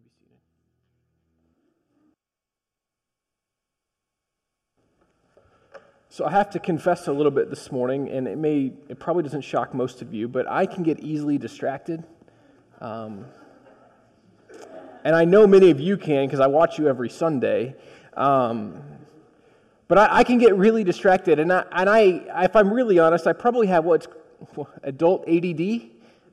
may be seated. So I have to confess a little bit this morning, and it may, it probably doesn't shock most of you, but I can get easily distracted. Um, and I know many of you can because I watch you every Sunday. Um, but I, I, can get really distracted, and I, and I, if I'm really honest, I probably have what's adult ADD.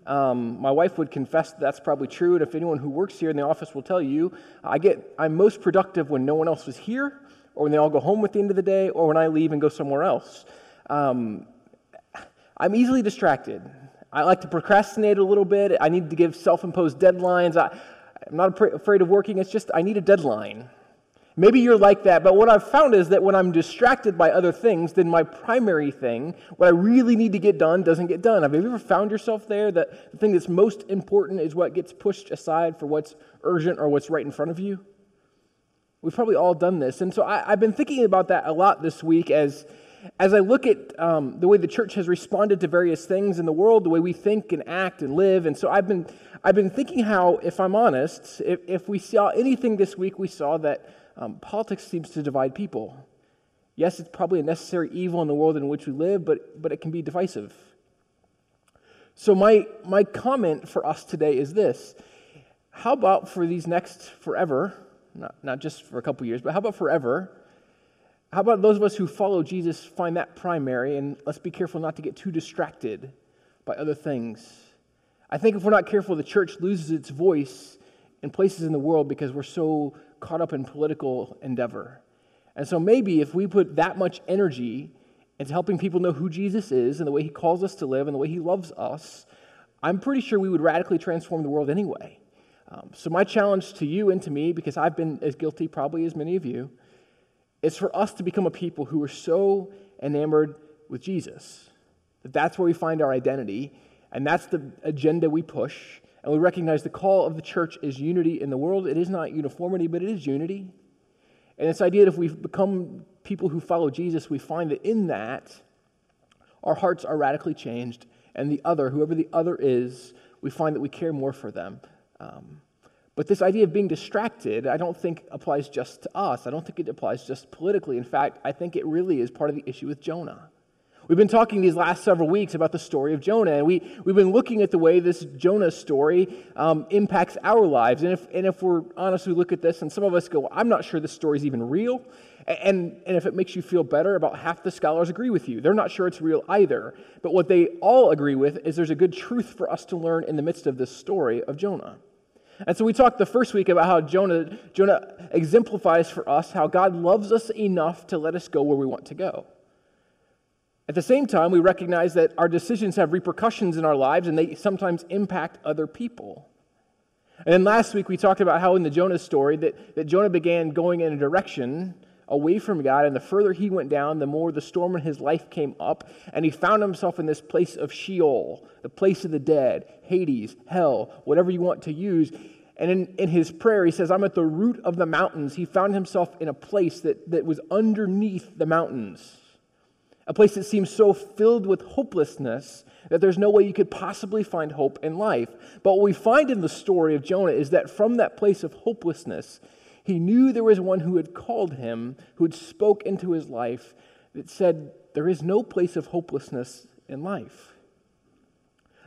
Um, my wife would confess that that's probably true, and if anyone who works here in the office will tell you, I get I'm most productive when no one else is here, or when they all go home at the end of the day, or when I leave and go somewhere else. Um, I'm easily distracted. I like to procrastinate a little bit. I need to give self-imposed deadlines. I, I'm not afraid of working. It's just I need a deadline. Maybe you're like that, but what I've found is that when I'm distracted by other things, then my primary thing, what I really need to get done, doesn't get done. Have you ever found yourself there that the thing that's most important is what gets pushed aside for what's urgent or what's right in front of you? We've probably all done this. And so I, have been thinking about that a lot this week as, as I look at um, the way the church has responded to various things in the world, the way we think and act and live. And so I've been, I've been thinking how, if I'm honest, if, if we saw anything this week, we saw that um, politics seems to divide people. Yes, it's probably a necessary evil in the world in which we live, but, but it can be divisive. So, my, my comment for us today is this How about for these next forever, not, not just for a couple years, but how about forever? How about those of us who follow Jesus find that primary, and let's be careful not to get too distracted by other things? I think if we're not careful, the church loses its voice in places in the world because we're so caught up in political endeavor. And so maybe if we put that much energy into helping people know who Jesus is and the way he calls us to live and the way he loves us, I'm pretty sure we would radically transform the world anyway. Um, so, my challenge to you and to me, because I've been as guilty probably as many of you, is for us to become a people who are so enamored with Jesus that that's where we find our identity and that's the agenda we push and we recognize the call of the church is unity in the world. It is not uniformity, but it is unity. And this idea that if we become people who follow Jesus, we find that in that, our hearts are radically changed. And the other, whoever the other is, we find that we care more for them. Um, but this idea of being distracted, I don't think applies just to us. I don't think it applies just politically. In fact, I think it really is part of the issue with Jonah. We've been talking these last several weeks about the story of Jonah, and we, we've been looking at the way this Jonah story um, impacts our lives. And if, and if we're honest, we look at this, and some of us go, I'm not sure this story is even real. And, and if it makes you feel better, about half the scholars agree with you. They're not sure it's real either. But what they all agree with is there's a good truth for us to learn in the midst of this story of Jonah. And so we talked the first week about how Jonah, Jonah exemplifies for us how God loves us enough to let us go where we want to go. At the same time, we recognize that our decisions have repercussions in our lives and they sometimes impact other people. And then last week, we talked about how in the Jonah story that, that Jonah began going in a direction away from God, and the further he went down, the more the storm in his life came up, and he found himself in this place of Sheol, the place of the dead, Hades, hell, whatever you want to use. And in, in his prayer, he says, I'm at the root of the mountains. He found himself in a place that, that was underneath the mountains a place that seems so filled with hopelessness that there's no way you could possibly find hope in life. But what we find in the story of Jonah is that from that place of hopelessness, he knew there was one who had called him, who had spoke into his life that said, There is no place of hopelessness in life.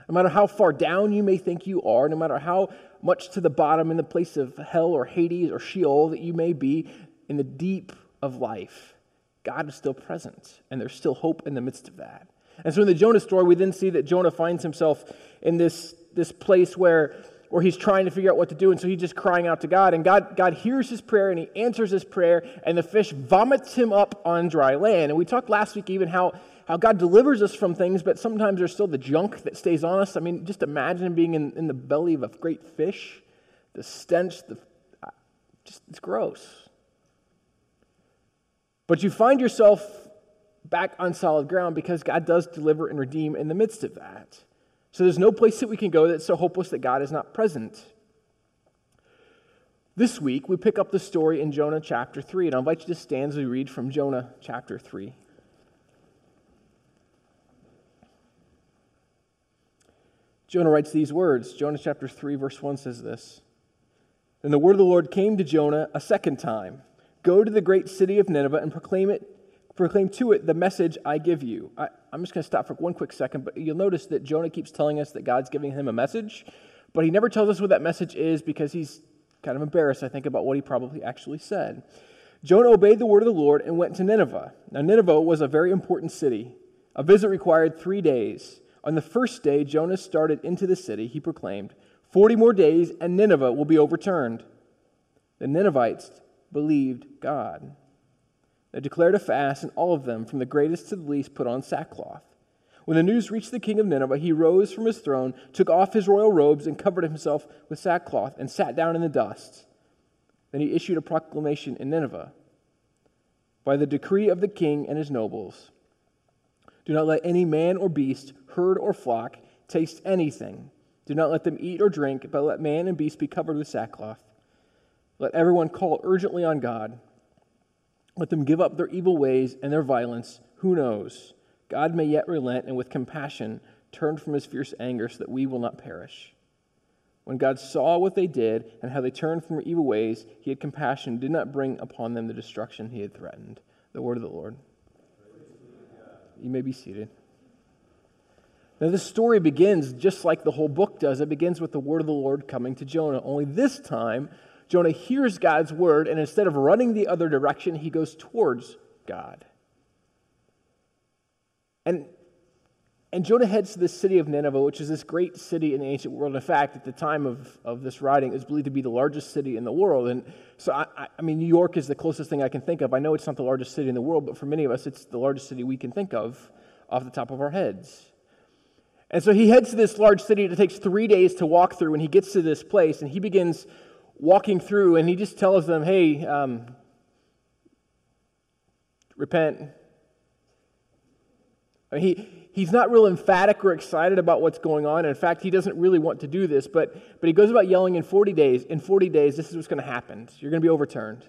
No matter how far down you may think you are, no matter how much to the bottom in the place of hell or Hades or Sheol that you may be, in the deep of life, God is still present, and there's still hope in the midst of that. And so in the Jonah story, we then see that Jonah finds himself in this, this place where, where he's trying to figure out what to do. And so he's just crying out to God. And God, God hears his prayer and he answers his prayer, and the fish vomits him up on dry land. And we talked last week even how, how God delivers us from things, but sometimes there's still the junk that stays on us. I mean, just imagine being in, in the belly of a great fish, the stench, the, just, it's gross. But you find yourself back on solid ground because God does deliver and redeem in the midst of that. So there's no place that we can go that's so hopeless that God is not present. This week, we pick up the story in Jonah chapter 3, and I invite you to stand as we read from Jonah chapter 3. Jonah writes these words. Jonah chapter 3, verse 1 says this Then the word of the Lord came to Jonah a second time Go to the great city of Nineveh and proclaim it. Proclaim to it the message I give you. I, I'm just going to stop for one quick second, but you'll notice that Jonah keeps telling us that God's giving him a message, but he never tells us what that message is because he's kind of embarrassed, I think, about what he probably actually said. Jonah obeyed the word of the Lord and went to Nineveh. Now, Nineveh was a very important city. A visit required three days. On the first day, Jonah started into the city. He proclaimed, Forty more days, and Nineveh will be overturned. The Ninevites believed God. They declared a fast, and all of them, from the greatest to the least, put on sackcloth. When the news reached the king of Nineveh, he rose from his throne, took off his royal robes, and covered himself with sackcloth, and sat down in the dust. Then he issued a proclamation in Nineveh By the decree of the king and his nobles, do not let any man or beast, herd or flock, taste anything do not let them eat or drink, but let man and beast be covered with sackcloth. Let everyone call urgently on God. Let them give up their evil ways and their violence. Who knows? God may yet relent and with compassion turn from his fierce anger so that we will not perish. When God saw what they did and how they turned from their evil ways, he had compassion did not bring upon them the destruction he had threatened. The word of the Lord. You may be seated. Now, this story begins just like the whole book does. It begins with the word of the Lord coming to Jonah. Only this time, Jonah hears God's word, and instead of running the other direction, he goes towards God. And, and Jonah heads to the city of Nineveh, which is this great city in the ancient world. In fact, at the time of, of this writing, it was believed to be the largest city in the world. And so, I, I mean, New York is the closest thing I can think of. I know it's not the largest city in the world, but for many of us, it's the largest city we can think of off the top of our heads. And so he heads to this large city. It takes three days to walk through, and he gets to this place, and he begins walking through, and he just tells them, hey, um, repent. I mean, he, he's not real emphatic or excited about what's going on. In fact, he doesn't really want to do this, but, but he goes about yelling in 40 days, in 40 days, this is what's going to happen. You're going to be overturned.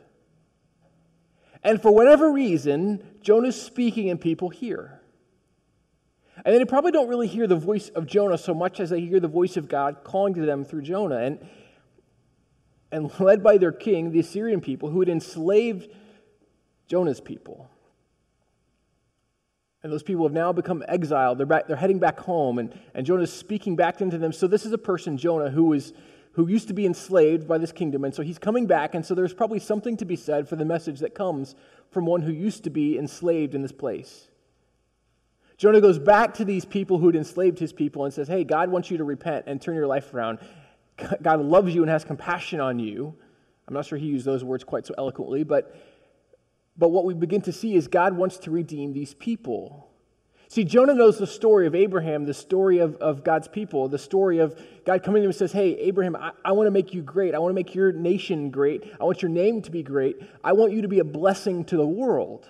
And for whatever reason, Jonah's speaking and people hear. And they probably don't really hear the voice of Jonah so much as they hear the voice of God calling to them through Jonah. And, and led by their king, the Assyrian people, who had enslaved Jonah's people. And those people have now become exiled. They're, back, they're heading back home, and, and Jonah's speaking back into them. So, this is a person, Jonah, who, is, who used to be enslaved by this kingdom. And so, he's coming back. And so, there's probably something to be said for the message that comes from one who used to be enslaved in this place. Jonah goes back to these people who had enslaved his people and says, Hey, God wants you to repent and turn your life around. God loves you and has compassion on you. I'm not sure he used those words quite so eloquently, but, but what we begin to see is God wants to redeem these people. See, Jonah knows the story of Abraham, the story of, of God's people, the story of God coming to him and says, Hey, Abraham, I, I want to make you great. I want to make your nation great. I want your name to be great. I want you to be a blessing to the world.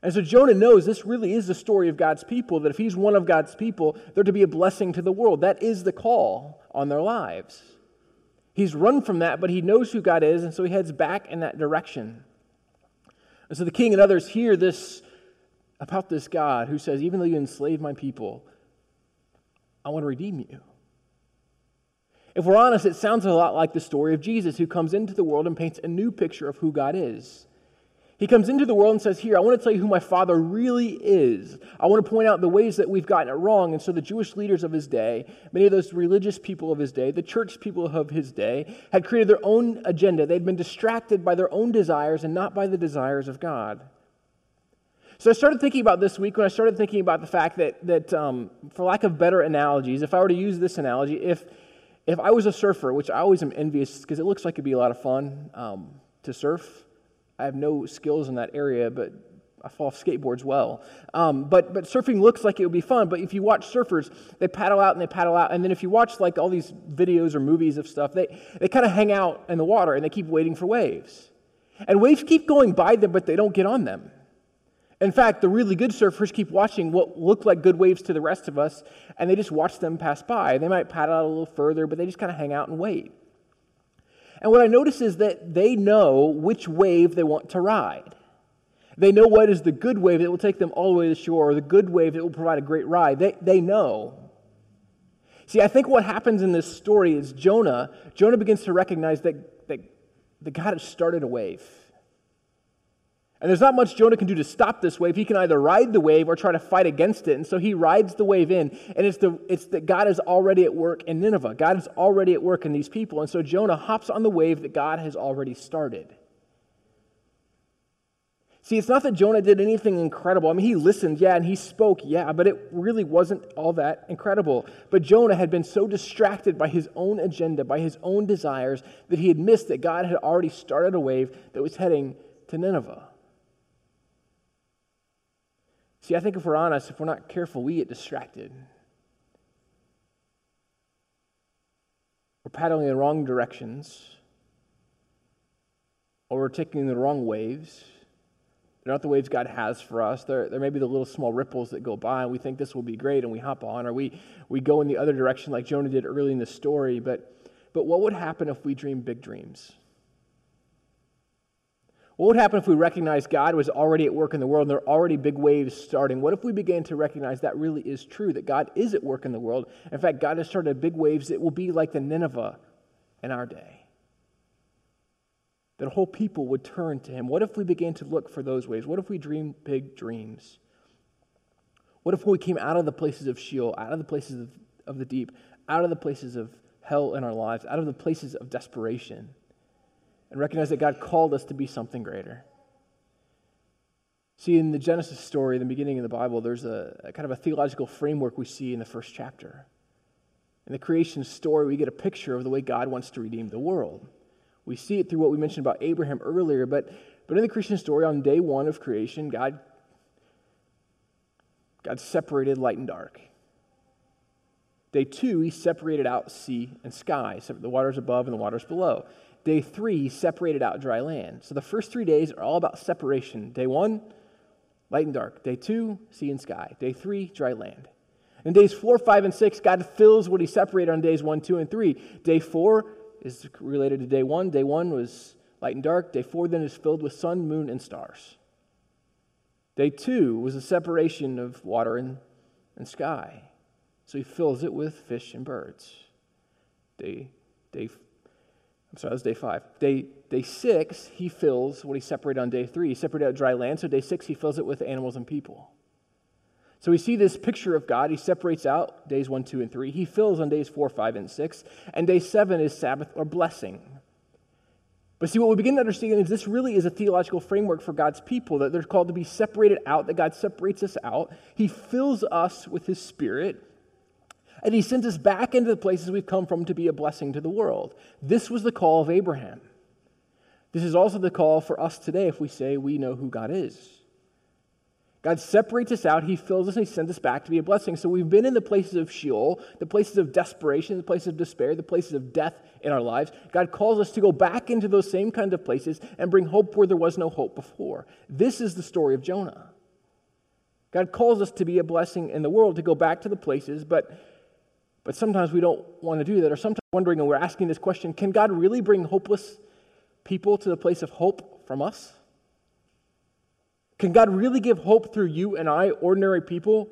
And so Jonah knows this really is the story of God's people, that if he's one of God's people, they're to be a blessing to the world. That is the call on their lives. He's run from that, but he knows who God is, and so he heads back in that direction. And so the king and others hear this about this God who says, Even though you enslave my people, I want to redeem you. If we're honest, it sounds a lot like the story of Jesus who comes into the world and paints a new picture of who God is. He comes into the world and says, Here, I want to tell you who my father really is. I want to point out the ways that we've gotten it wrong. And so the Jewish leaders of his day, many of those religious people of his day, the church people of his day, had created their own agenda. They'd been distracted by their own desires and not by the desires of God. So I started thinking about this week when I started thinking about the fact that, that um, for lack of better analogies, if I were to use this analogy, if, if I was a surfer, which I always am envious because it looks like it'd be a lot of fun um, to surf, I have no skills in that area, but I fall off skateboards well. Um, but, but surfing looks like it would be fun. But if you watch surfers, they paddle out and they paddle out. And then if you watch like all these videos or movies of stuff, they, they kind of hang out in the water and they keep waiting for waves. And waves keep going by them, but they don't get on them. In fact, the really good surfers keep watching what look like good waves to the rest of us, and they just watch them pass by. They might paddle out a little further, but they just kind of hang out and wait. And what I notice is that they know which wave they want to ride. They know what is the good wave that will take them all the way to the shore, or the good wave that will provide a great ride. They, they know. See, I think what happens in this story is Jonah, Jonah begins to recognize that, that, that God has started a wave. And there's not much Jonah can do to stop this wave. He can either ride the wave or try to fight against it. And so he rides the wave in. And it's, the, it's that God is already at work in Nineveh. God is already at work in these people. And so Jonah hops on the wave that God has already started. See, it's not that Jonah did anything incredible. I mean, he listened, yeah, and he spoke, yeah, but it really wasn't all that incredible. But Jonah had been so distracted by his own agenda, by his own desires, that he had missed that God had already started a wave that was heading to Nineveh. See, I think if we're honest, if we're not careful, we get distracted. We're paddling in the wrong directions, or we're taking the wrong waves. They're not the waves God has for us. They're, they're maybe the little small ripples that go by, and we think this will be great, and we hop on, or we, we go in the other direction like Jonah did early in the story. But, but what would happen if we dream big dreams? What would happen if we recognized God was already at work in the world and there are already big waves starting? What if we began to recognize that really is true, that God is at work in the world? In fact, God has started big waves that will be like the Nineveh in our day. That a whole people would turn to Him. What if we began to look for those waves? What if we dream big dreams? What if we came out of the places of Sheol, out of the places of, of the deep, out of the places of hell in our lives, out of the places of desperation? And recognize that God called us to be something greater. See, in the Genesis story, the beginning of the Bible, there's a, a, kind of a theological framework we see in the first chapter. In the creation story, we get a picture of the way God wants to redeem the world. We see it through what we mentioned about Abraham earlier, but, but in the creation story, on day one of creation, God, God separated light and dark. Day two, he separated out sea and sky, the waters above and the waters below. Day three, separated out dry land. So the first three days are all about separation. Day one, light and dark. Day two, sea and sky. Day three, dry land. In days four, five, and six, God fills what he separated on days one, two, and three. Day four is related to day one. Day one was light and dark. Day four then is filled with sun, moon, and stars. Day two was a separation of water and, and sky. So he fills it with fish and birds. Day, day so that was day five. Day, day six, he fills what he separated on day three. He separated out dry land. So day six, he fills it with animals and people. So we see this picture of God. He separates out days one, two, and three. He fills on days four, five, and six. And day seven is Sabbath or blessing. But see, what we begin to understand is this really is a theological framework for God's people, that they're called to be separated out, that God separates us out. He fills us with His Spirit, and he sent us back into the places we've come from to be a blessing to the world. This was the call of Abraham. This is also the call for us today if we say we know who God is. God separates us out, He fills us, and He sends us back to be a blessing. So we've been in the places of Sheol, the places of desperation, the places of despair, the places of death in our lives. God calls us to go back into those same kinds of places and bring hope where there was no hope before. This is the story of Jonah. God calls us to be a blessing in the world, to go back to the places, but but sometimes we don't want to do that, or sometimes wondering and we're asking this question can God really bring hopeless people to the place of hope from us? Can God really give hope through you and I, ordinary people?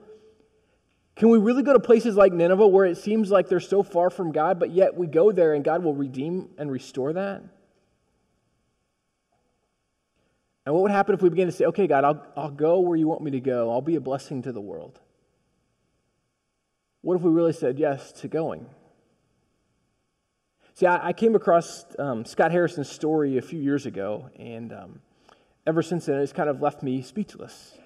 Can we really go to places like Nineveh where it seems like they're so far from God, but yet we go there and God will redeem and restore that? And what would happen if we began to say, okay, God, I'll, I'll go where you want me to go, I'll be a blessing to the world? What if we really said yes to going? See, I, I came across um, Scott Harrison's story a few years ago, and um, ever since then, it's kind of left me speechless.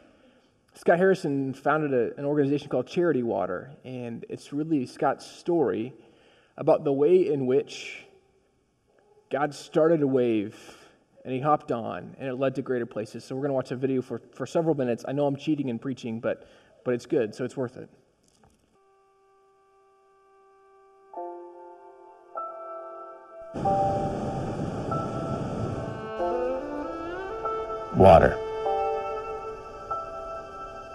Scott Harrison founded a, an organization called Charity Water, and it's really Scott's story about the way in which God started a wave and he hopped on, and it led to greater places. So, we're going to watch a video for, for several minutes. I know I'm cheating and preaching, but, but it's good, so it's worth it. water.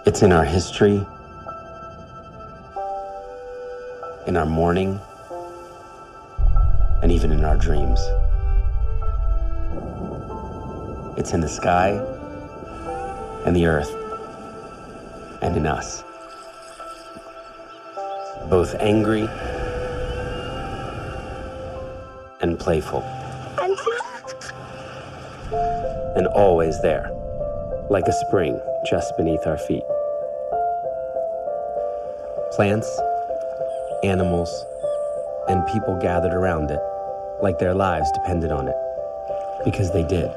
It's in our history, in our mourning, and even in our dreams. It's in the sky and the earth and in us. Both angry and playful. Always there, like a spring just beneath our feet. Plants, animals, and people gathered around it like their lives depended on it. Because they did.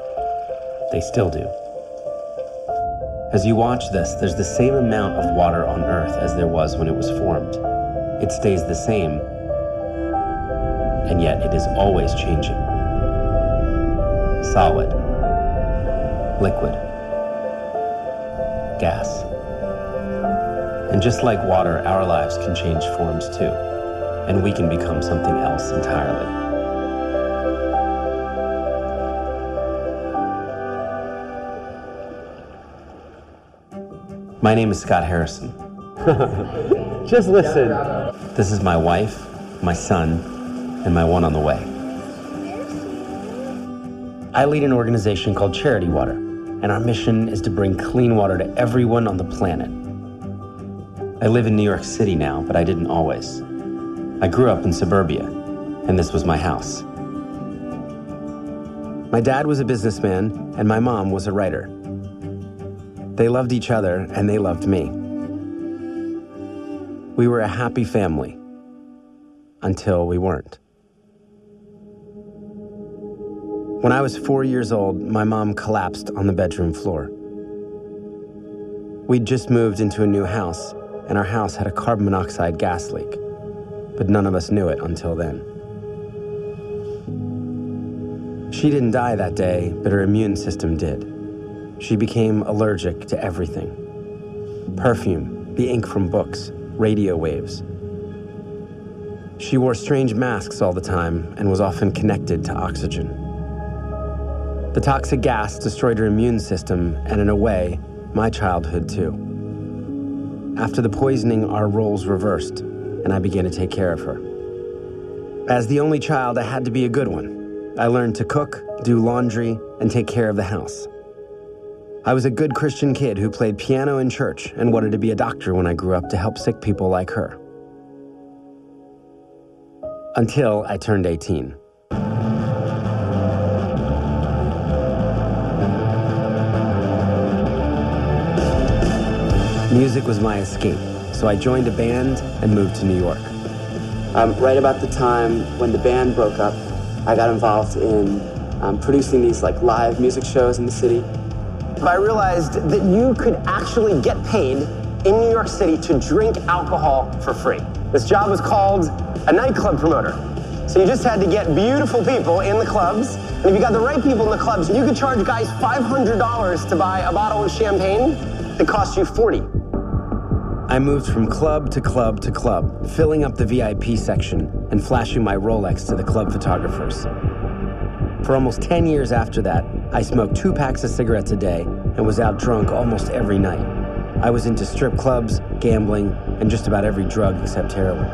They still do. As you watch this, there's the same amount of water on Earth as there was when it was formed. It stays the same, and yet it is always changing. Solid, liquid, gas. And just like water, our lives can change forms too, and we can become something else entirely. My name is Scott Harrison. Just listen. This is my wife, my son, and my one on the way. I lead an organization called Charity Water, and our mission is to bring clean water to everyone on the planet. I live in New York City now, but I didn't always. I grew up in suburbia, and this was my house. My dad was a businessman, and my mom was a writer. They loved each other, and they loved me. We were a happy family until we weren't. When I was four years old, my mom collapsed on the bedroom floor. We'd just moved into a new house, and our house had a carbon monoxide gas leak, but none of us knew it until then. She didn't die that day, but her immune system did. She became allergic to everything perfume, the ink from books, radio waves. She wore strange masks all the time and was often connected to oxygen. The toxic gas destroyed her immune system and, in a way, my childhood too. After the poisoning, our roles reversed, and I began to take care of her. As the only child, I had to be a good one. I learned to cook, do laundry, and take care of the house. I was a good Christian kid who played piano in church and wanted to be a doctor when I grew up to help sick people like her. Until I turned 18. Music was my escape, so I joined a band and moved to New York. Um, right about the time when the band broke up, I got involved in um, producing these like live music shows in the city. I realized that you could actually get paid in New York City to drink alcohol for free. This job was called a nightclub promoter. So you just had to get beautiful people in the clubs, and if you got the right people in the clubs, you could charge guys $500 to buy a bottle of champagne that cost you 40. I moved from club to club to club, filling up the VIP section and flashing my Rolex to the club photographers. For almost 10 years after that, I smoked two packs of cigarettes a day and was out drunk almost every night. I was into strip clubs, gambling, and just about every drug except heroin.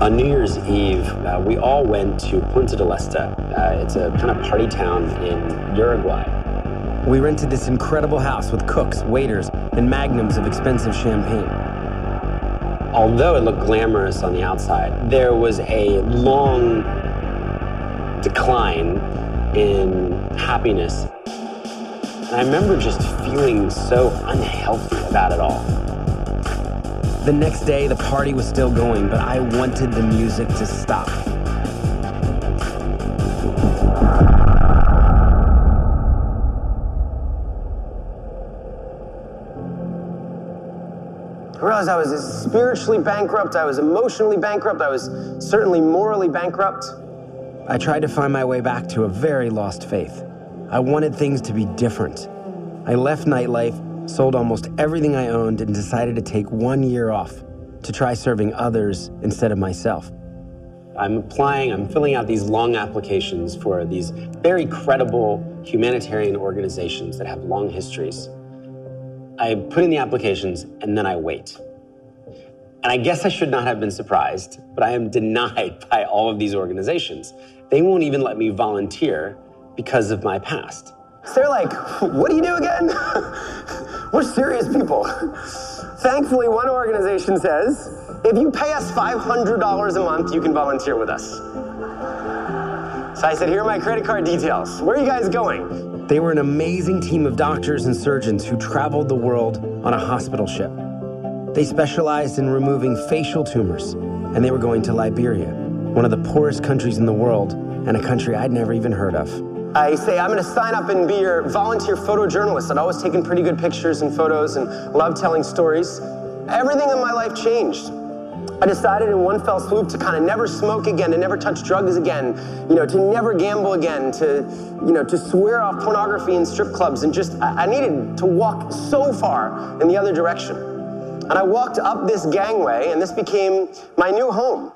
On New Year's Eve, uh, we all went to Punta del Este. Uh, it's a kind of party town in Uruguay. We rented this incredible house with cooks, waiters, and magnums of expensive champagne. Although it looked glamorous on the outside, there was a long decline in happiness. And I remember just feeling so unhealthy about it all. The next day, the party was still going, but I wanted the music to stop. I I was spiritually bankrupt, I was emotionally bankrupt, I was certainly morally bankrupt. I tried to find my way back to a very lost faith. I wanted things to be different. I left nightlife, sold almost everything I owned, and decided to take one year off to try serving others instead of myself. I'm applying, I'm filling out these long applications for these very credible humanitarian organizations that have long histories. I put in the applications and then I wait. And I guess I should not have been surprised, but I am denied by all of these organizations. They won't even let me volunteer because of my past. So they're like, what do you do again? We're serious people. Thankfully, one organization says if you pay us $500 a month, you can volunteer with us. So I said, Here are my credit card details. Where are you guys going? They were an amazing team of doctors and surgeons who traveled the world on a hospital ship. They specialized in removing facial tumors, and they were going to Liberia, one of the poorest countries in the world, and a country I'd never even heard of. I say, I'm going to sign up and be your volunteer photojournalist. I'd always taken pretty good pictures and photos and loved telling stories. Everything in my life changed. I decided in one fell swoop to kind of never smoke again, to never touch drugs again, you know, to never gamble again, to, you know, to swear off pornography and strip clubs, and just, I needed to walk so far in the other direction. And I walked up this gangway, and this became my new home.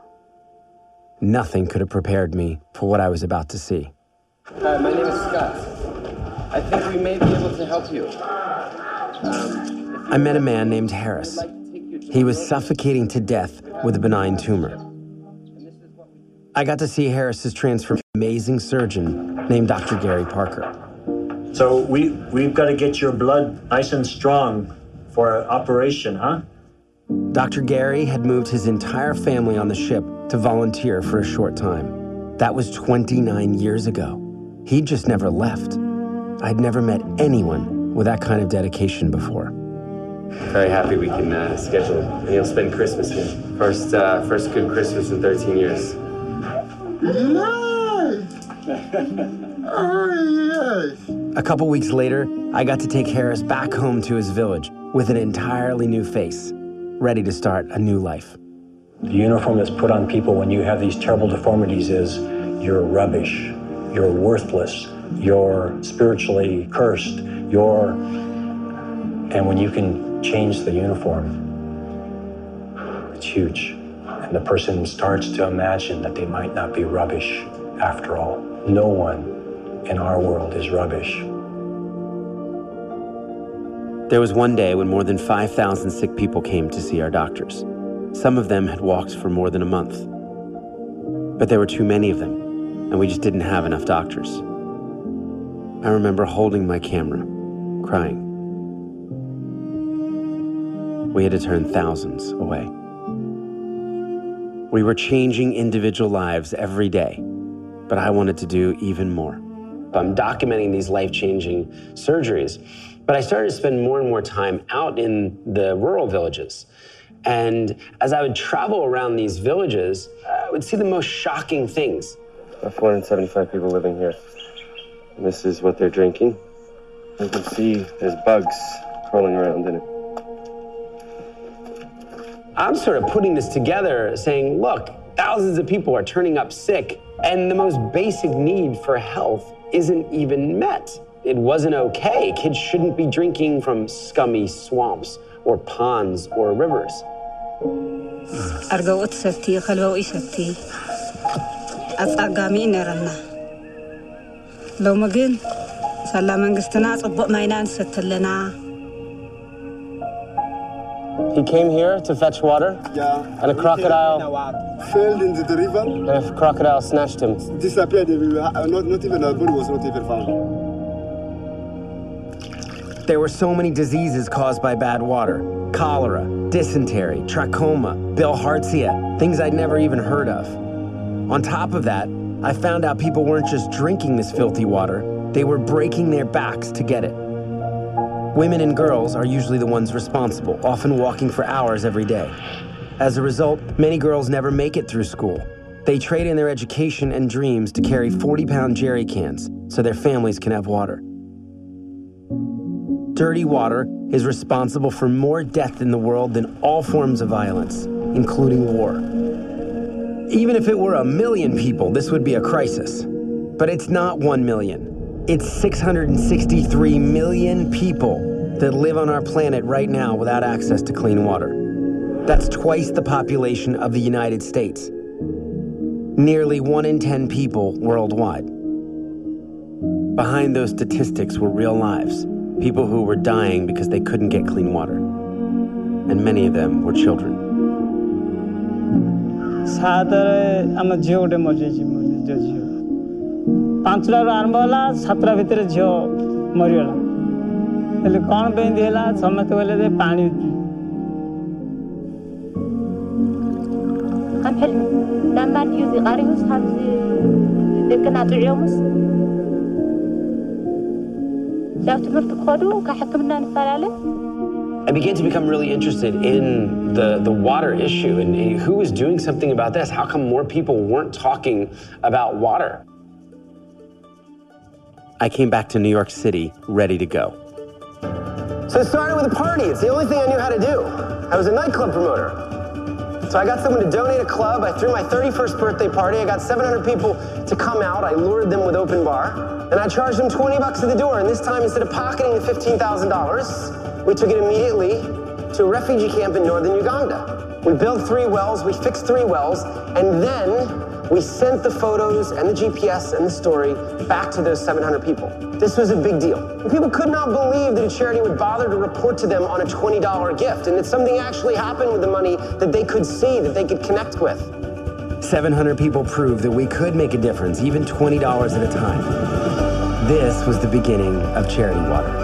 Nothing could have prepared me for what I was about to see. Hi, my name is Scott. I think we may be able to help you. Um, I met a man named Harris. He was suffocating to death with a benign tumor. I got to see Harris's transfer amazing surgeon named Dr. Gary Parker. So we we've got to get your blood nice and strong for an operation, huh? Dr. Gary had moved his entire family on the ship to volunteer for a short time. That was 29 years ago. He'd just never left. I'd never met anyone with that kind of dedication before. Very happy we can uh, schedule. And you'll spend Christmas here. First, uh, first good Christmas in 13 years. A couple weeks later, I got to take Harris back home to his village with an entirely new face, ready to start a new life. The uniform that's put on people when you have these terrible deformities is you're rubbish you're worthless, you're spiritually cursed, you're. And when you can change the uniform, it's huge. And the person starts to imagine that they might not be rubbish after all. No one in our world is rubbish. There was one day when more than 5,000 sick people came to see our doctors. Some of them had walked for more than a month. But there were too many of them and we just didn't have enough doctors. I remember holding my camera, crying. We had to turn thousands away. We were changing individual lives every day, but I wanted to do even more. I'm documenting these life changing surgeries, but I started to spend more and more time out in the rural villages. And as I would travel around these villages, I would see the most shocking things. 475 people living here. And this is what they're drinking. You can see there's bugs crawling around in it. I'm sort of putting this together saying, look, thousands of people are turning up sick, and the most basic need for health isn't even met. It wasn't okay. Kids shouldn't be drinking from scummy swamps or ponds or rivers. ኣፃጋሚ ነረና ሎሚ ግን ሰላ መንግስትና ጽቡቕ ማይና ንሰቲ ኣለና he came here to fetch water, yeah, and a crocodile fell into the river. And a crocodile snatched him. Disappeared. Uh, not, not even our body was not even found. There were so many diseases caused by bad water cholera, dysentery, trachoma, bilharzia, things I'd never even heard of. On top of that, I found out people weren't just drinking this filthy water, they were breaking their backs to get it. Women and girls are usually the ones responsible, often walking for hours every day. As a result, many girls never make it through school. They trade in their education and dreams to carry 40 pound jerry cans so their families can have water. Dirty water is responsible for more death in the world than all forms of violence, including war. Even if it were a million people, this would be a crisis. But it's not one million. It's 663 million people that live on our planet right now without access to clean water. That's twice the population of the United States. Nearly one in 10 people worldwide. Behind those statistics were real lives, people who were dying because they couldn't get clean water. And many of them were children. সাঁতারে আমার জীবনে মজেছি ପାଞ୍ଚଟାରୁ ଆରମ୍ଭ ହେଲା ସାତଟା ଭିତରେ ଝିଅ ମରିଗଲା ହେଲେ କ'ଣ ପାଇଁ ସମସ୍ତେ କହିଲେ ଯେ ପାଣି I began to become really interested in the, the water issue and, and who was doing something about this. How come more people weren't talking about water? I came back to New York City ready to go. So it started with a party. It's the only thing I knew how to do. I was a nightclub promoter. So I got someone to donate a club. I threw my 31st birthday party. I got 700 people to come out. I lured them with open bar. And I charged them 20 bucks at the door. And this time, instead of pocketing the $15,000, we took it immediately to a refugee camp in northern Uganda. We built three wells, we fixed three wells, and then we sent the photos and the GPS and the story back to those 700 people. This was a big deal. People could not believe that a charity would bother to report to them on a $20 gift, and that something actually happened with the money that they could see, that they could connect with. 700 people proved that we could make a difference, even $20 at a time. This was the beginning of Charity Water.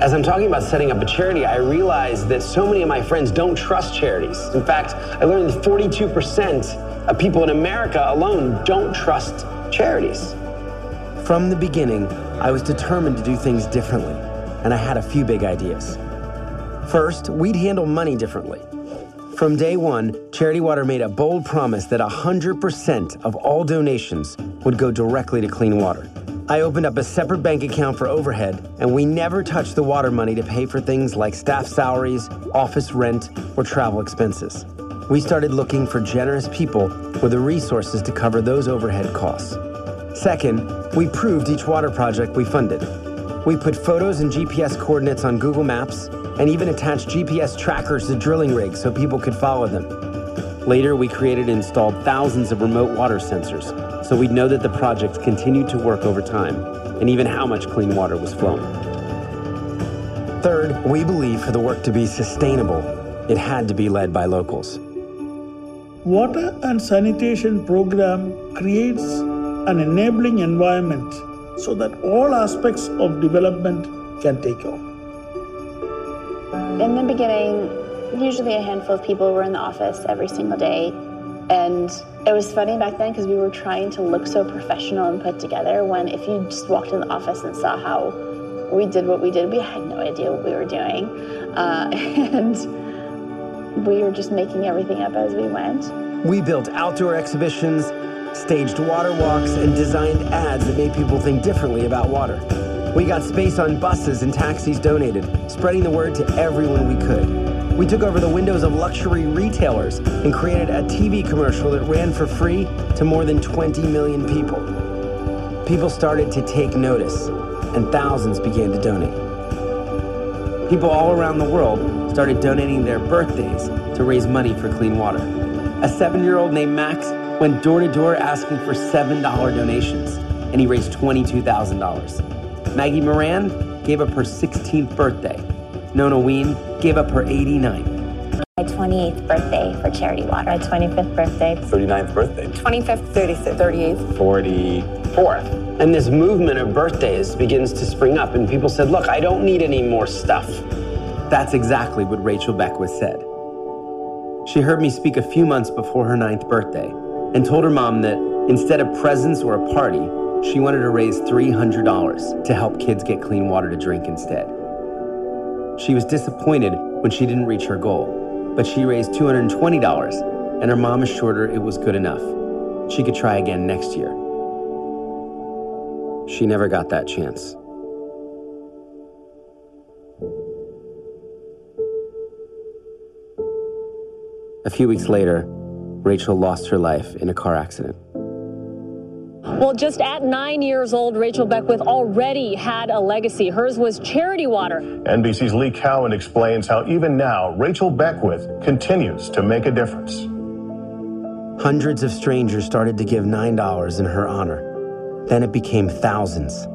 As I'm talking about setting up a charity, I realized that so many of my friends don't trust charities. In fact, I learned that 42% of people in America alone don't trust charities. From the beginning, I was determined to do things differently, and I had a few big ideas. First, we'd handle money differently. From day one, Charity Water made a bold promise that 100% of all donations would go directly to clean water. I opened up a separate bank account for overhead, and we never touched the water money to pay for things like staff salaries, office rent, or travel expenses. We started looking for generous people with the resources to cover those overhead costs. Second, we proved each water project we funded. We put photos and GPS coordinates on Google Maps and even attached GPS trackers to drilling rigs so people could follow them. Later, we created and installed thousands of remote water sensors so we'd know that the project continued to work over time and even how much clean water was flowing. Third, we believe for the work to be sustainable, it had to be led by locals. Water and sanitation program creates an enabling environment so that all aspects of development can take off. In the beginning, usually a handful of people were in the office every single day. And it was funny back then because we were trying to look so professional and put together when if you just walked in the office and saw how we did what we did, we had no idea what we were doing. Uh, and we were just making everything up as we went. We built outdoor exhibitions, staged water walks, and designed ads that made people think differently about water. We got space on buses and taxis donated, spreading the word to everyone we could. We took over the windows of luxury retailers and created a TV commercial that ran for free to more than 20 million people. People started to take notice, and thousands began to donate. People all around the world started donating their birthdays to raise money for clean water. A seven year old named Max went door to door asking for $7 donations, and he raised $22,000. Maggie Moran gave up her 16th birthday. Nona Ween gave up her 89th. My 28th birthday for Charity Water. My 25th birthday. 39th birthday. 25th, 36th, 38th. 44th. And this movement of birthdays begins to spring up, and people said, Look, I don't need any more stuff. That's exactly what Rachel Beckwith said. She heard me speak a few months before her ninth birthday and told her mom that instead of presents or a party, she wanted to raise $300 to help kids get clean water to drink instead. She was disappointed when she didn't reach her goal, but she raised $220, and her mom assured her it was good enough. She could try again next year. She never got that chance. A few weeks later, Rachel lost her life in a car accident. Well, just at nine years old, Rachel Beckwith already had a legacy. Hers was charity water. NBC's Lee Cowan explains how even now, Rachel Beckwith continues to make a difference. Hundreds of strangers started to give $9 in her honor. Then it became thousands.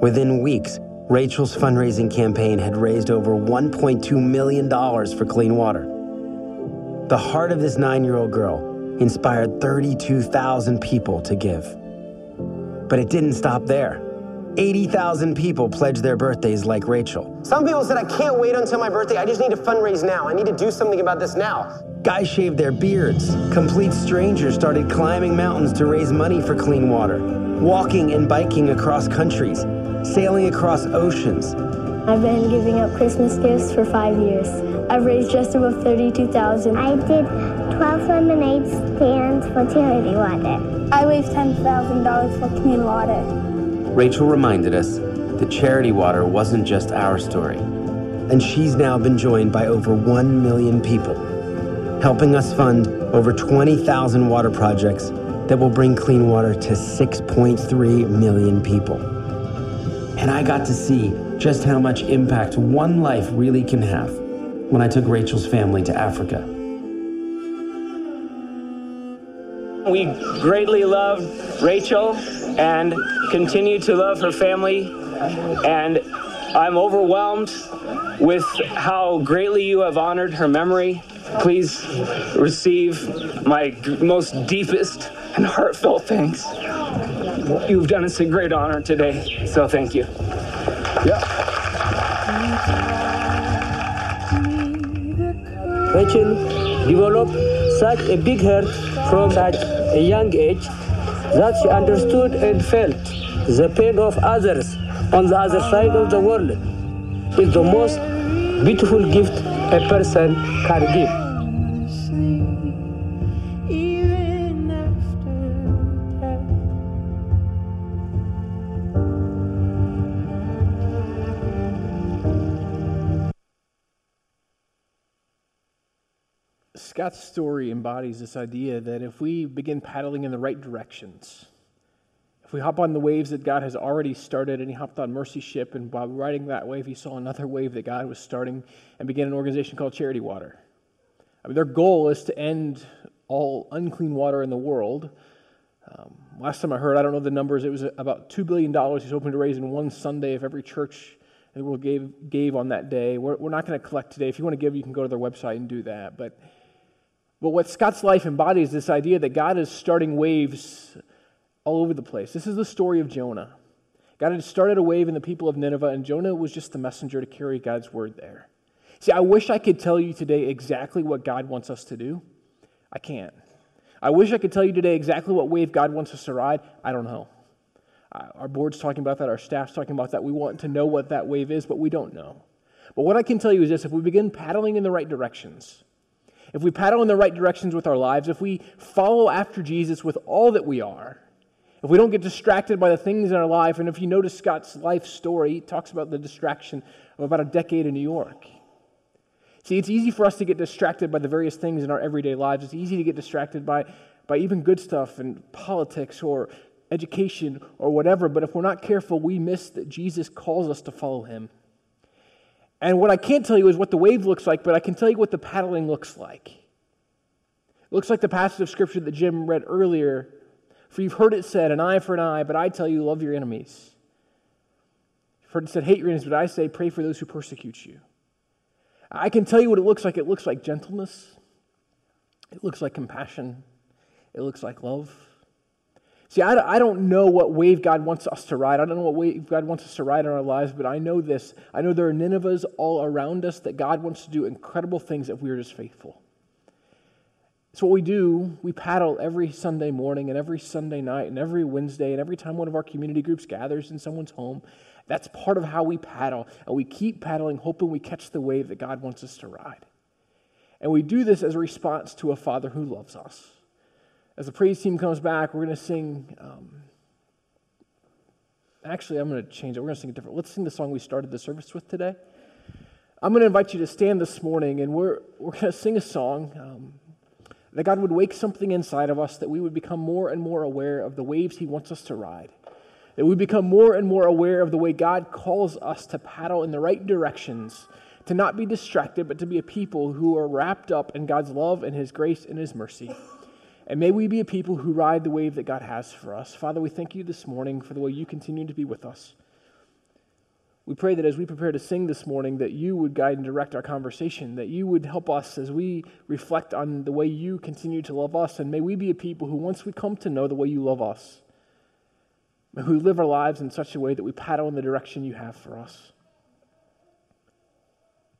Within weeks, Rachel's fundraising campaign had raised over $1.2 million for clean water. The heart of this nine year old girl inspired 32,000 people to give. But it didn't stop there. 80,000 people pledged their birthdays like Rachel. Some people said, I can't wait until my birthday. I just need to fundraise now. I need to do something about this now. Guys shaved their beards. Complete strangers started climbing mountains to raise money for clean water. Walking and biking across countries. Sailing across oceans. I've been giving up Christmas gifts for five years. I've raised just above 32,000. I did 12 lemonade stands for charity water. I raised $10,000 for clean water. Rachel reminded us that charity water wasn't just our story. And she's now been joined by over 1 million people, helping us fund over 20,000 water projects that will bring clean water to 6.3 million people. And I got to see just how much impact one life really can have when I took Rachel's family to Africa. We greatly love Rachel and continue to love her family. And I'm overwhelmed with how greatly you have honored her memory. Please receive my most deepest and heartfelt thanks. You've done us a great honor today, so thank you. Yeah. Rachel developed such a big heart from such a young age that she understood and felt the pain of others on the other side of the world. is the most beautiful gift a person can give. Scott's story embodies this idea that if we begin paddling in the right directions, if we hop on the waves that God has already started, and he hopped on Mercy Ship, and while riding that wave, he saw another wave that God was starting and began an organization called Charity Water. I mean, their goal is to end all unclean water in the world. Um, last time I heard, I don't know the numbers, it was about $2 billion he's hoping to raise in one Sunday if every church in the world gave, gave on that day. We're, we're not going to collect today. If you want to give, you can go to their website and do that. But but what Scott's life embodies this idea that God is starting waves all over the place. This is the story of Jonah. God had started a wave in the people of Nineveh, and Jonah was just the messenger to carry God's word there. See, I wish I could tell you today exactly what God wants us to do. I can't. I wish I could tell you today exactly what wave God wants us to ride. I don't know. Uh, our board's talking about that, our staff's talking about that. We want to know what that wave is, but we don't know. But what I can tell you is this if we begin paddling in the right directions, if we paddle in the right directions with our lives, if we follow after Jesus with all that we are, if we don't get distracted by the things in our life, and if you notice Scott's life story, he talks about the distraction of about a decade in New York. See, it's easy for us to get distracted by the various things in our everyday lives. It's easy to get distracted by, by even good stuff and politics or education or whatever, but if we're not careful, we miss that Jesus calls us to follow him. And what I can't tell you is what the wave looks like, but I can tell you what the paddling looks like. It looks like the passage of scripture that Jim read earlier. For you've heard it said, an eye for an eye, but I tell you, love your enemies. You've heard it said, hate your enemies, but I say, pray for those who persecute you. I can tell you what it looks like. It looks like gentleness, it looks like compassion, it looks like love. See, I, I don't know what wave God wants us to ride. I don't know what wave God wants us to ride in our lives, but I know this. I know there are Ninevehs all around us that God wants to do incredible things if we are just faithful. So, what we do, we paddle every Sunday morning and every Sunday night and every Wednesday and every time one of our community groups gathers in someone's home. That's part of how we paddle. And we keep paddling, hoping we catch the wave that God wants us to ride. And we do this as a response to a Father who loves us. As the praise team comes back, we're going to sing. Um, actually, I'm going to change it. We're going to sing a different. Let's sing the song we started the service with today. I'm going to invite you to stand this morning, and we're, we're going to sing a song um, that God would wake something inside of us, that we would become more and more aware of the waves He wants us to ride, that we become more and more aware of the way God calls us to paddle in the right directions, to not be distracted, but to be a people who are wrapped up in God's love and His grace and His mercy. And may we be a people who ride the wave that God has for us. Father, we thank you this morning for the way you continue to be with us. We pray that as we prepare to sing this morning, that you would guide and direct our conversation, that you would help us as we reflect on the way you continue to love us. And may we be a people who, once we come to know the way you love us, we live our lives in such a way that we paddle in the direction you have for us.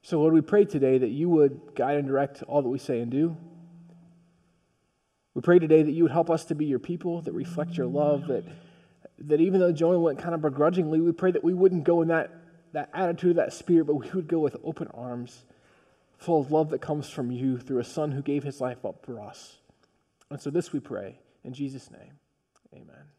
So, Lord, we pray today that you would guide and direct all that we say and do. We pray today that you would help us to be your people that reflect your love, that, that even though Jonah went kind of begrudgingly, we pray that we wouldn't go in that, that attitude, that spirit, but we would go with open arms, full of love that comes from you through a son who gave his life up for us. And so, this we pray in Jesus' name. Amen.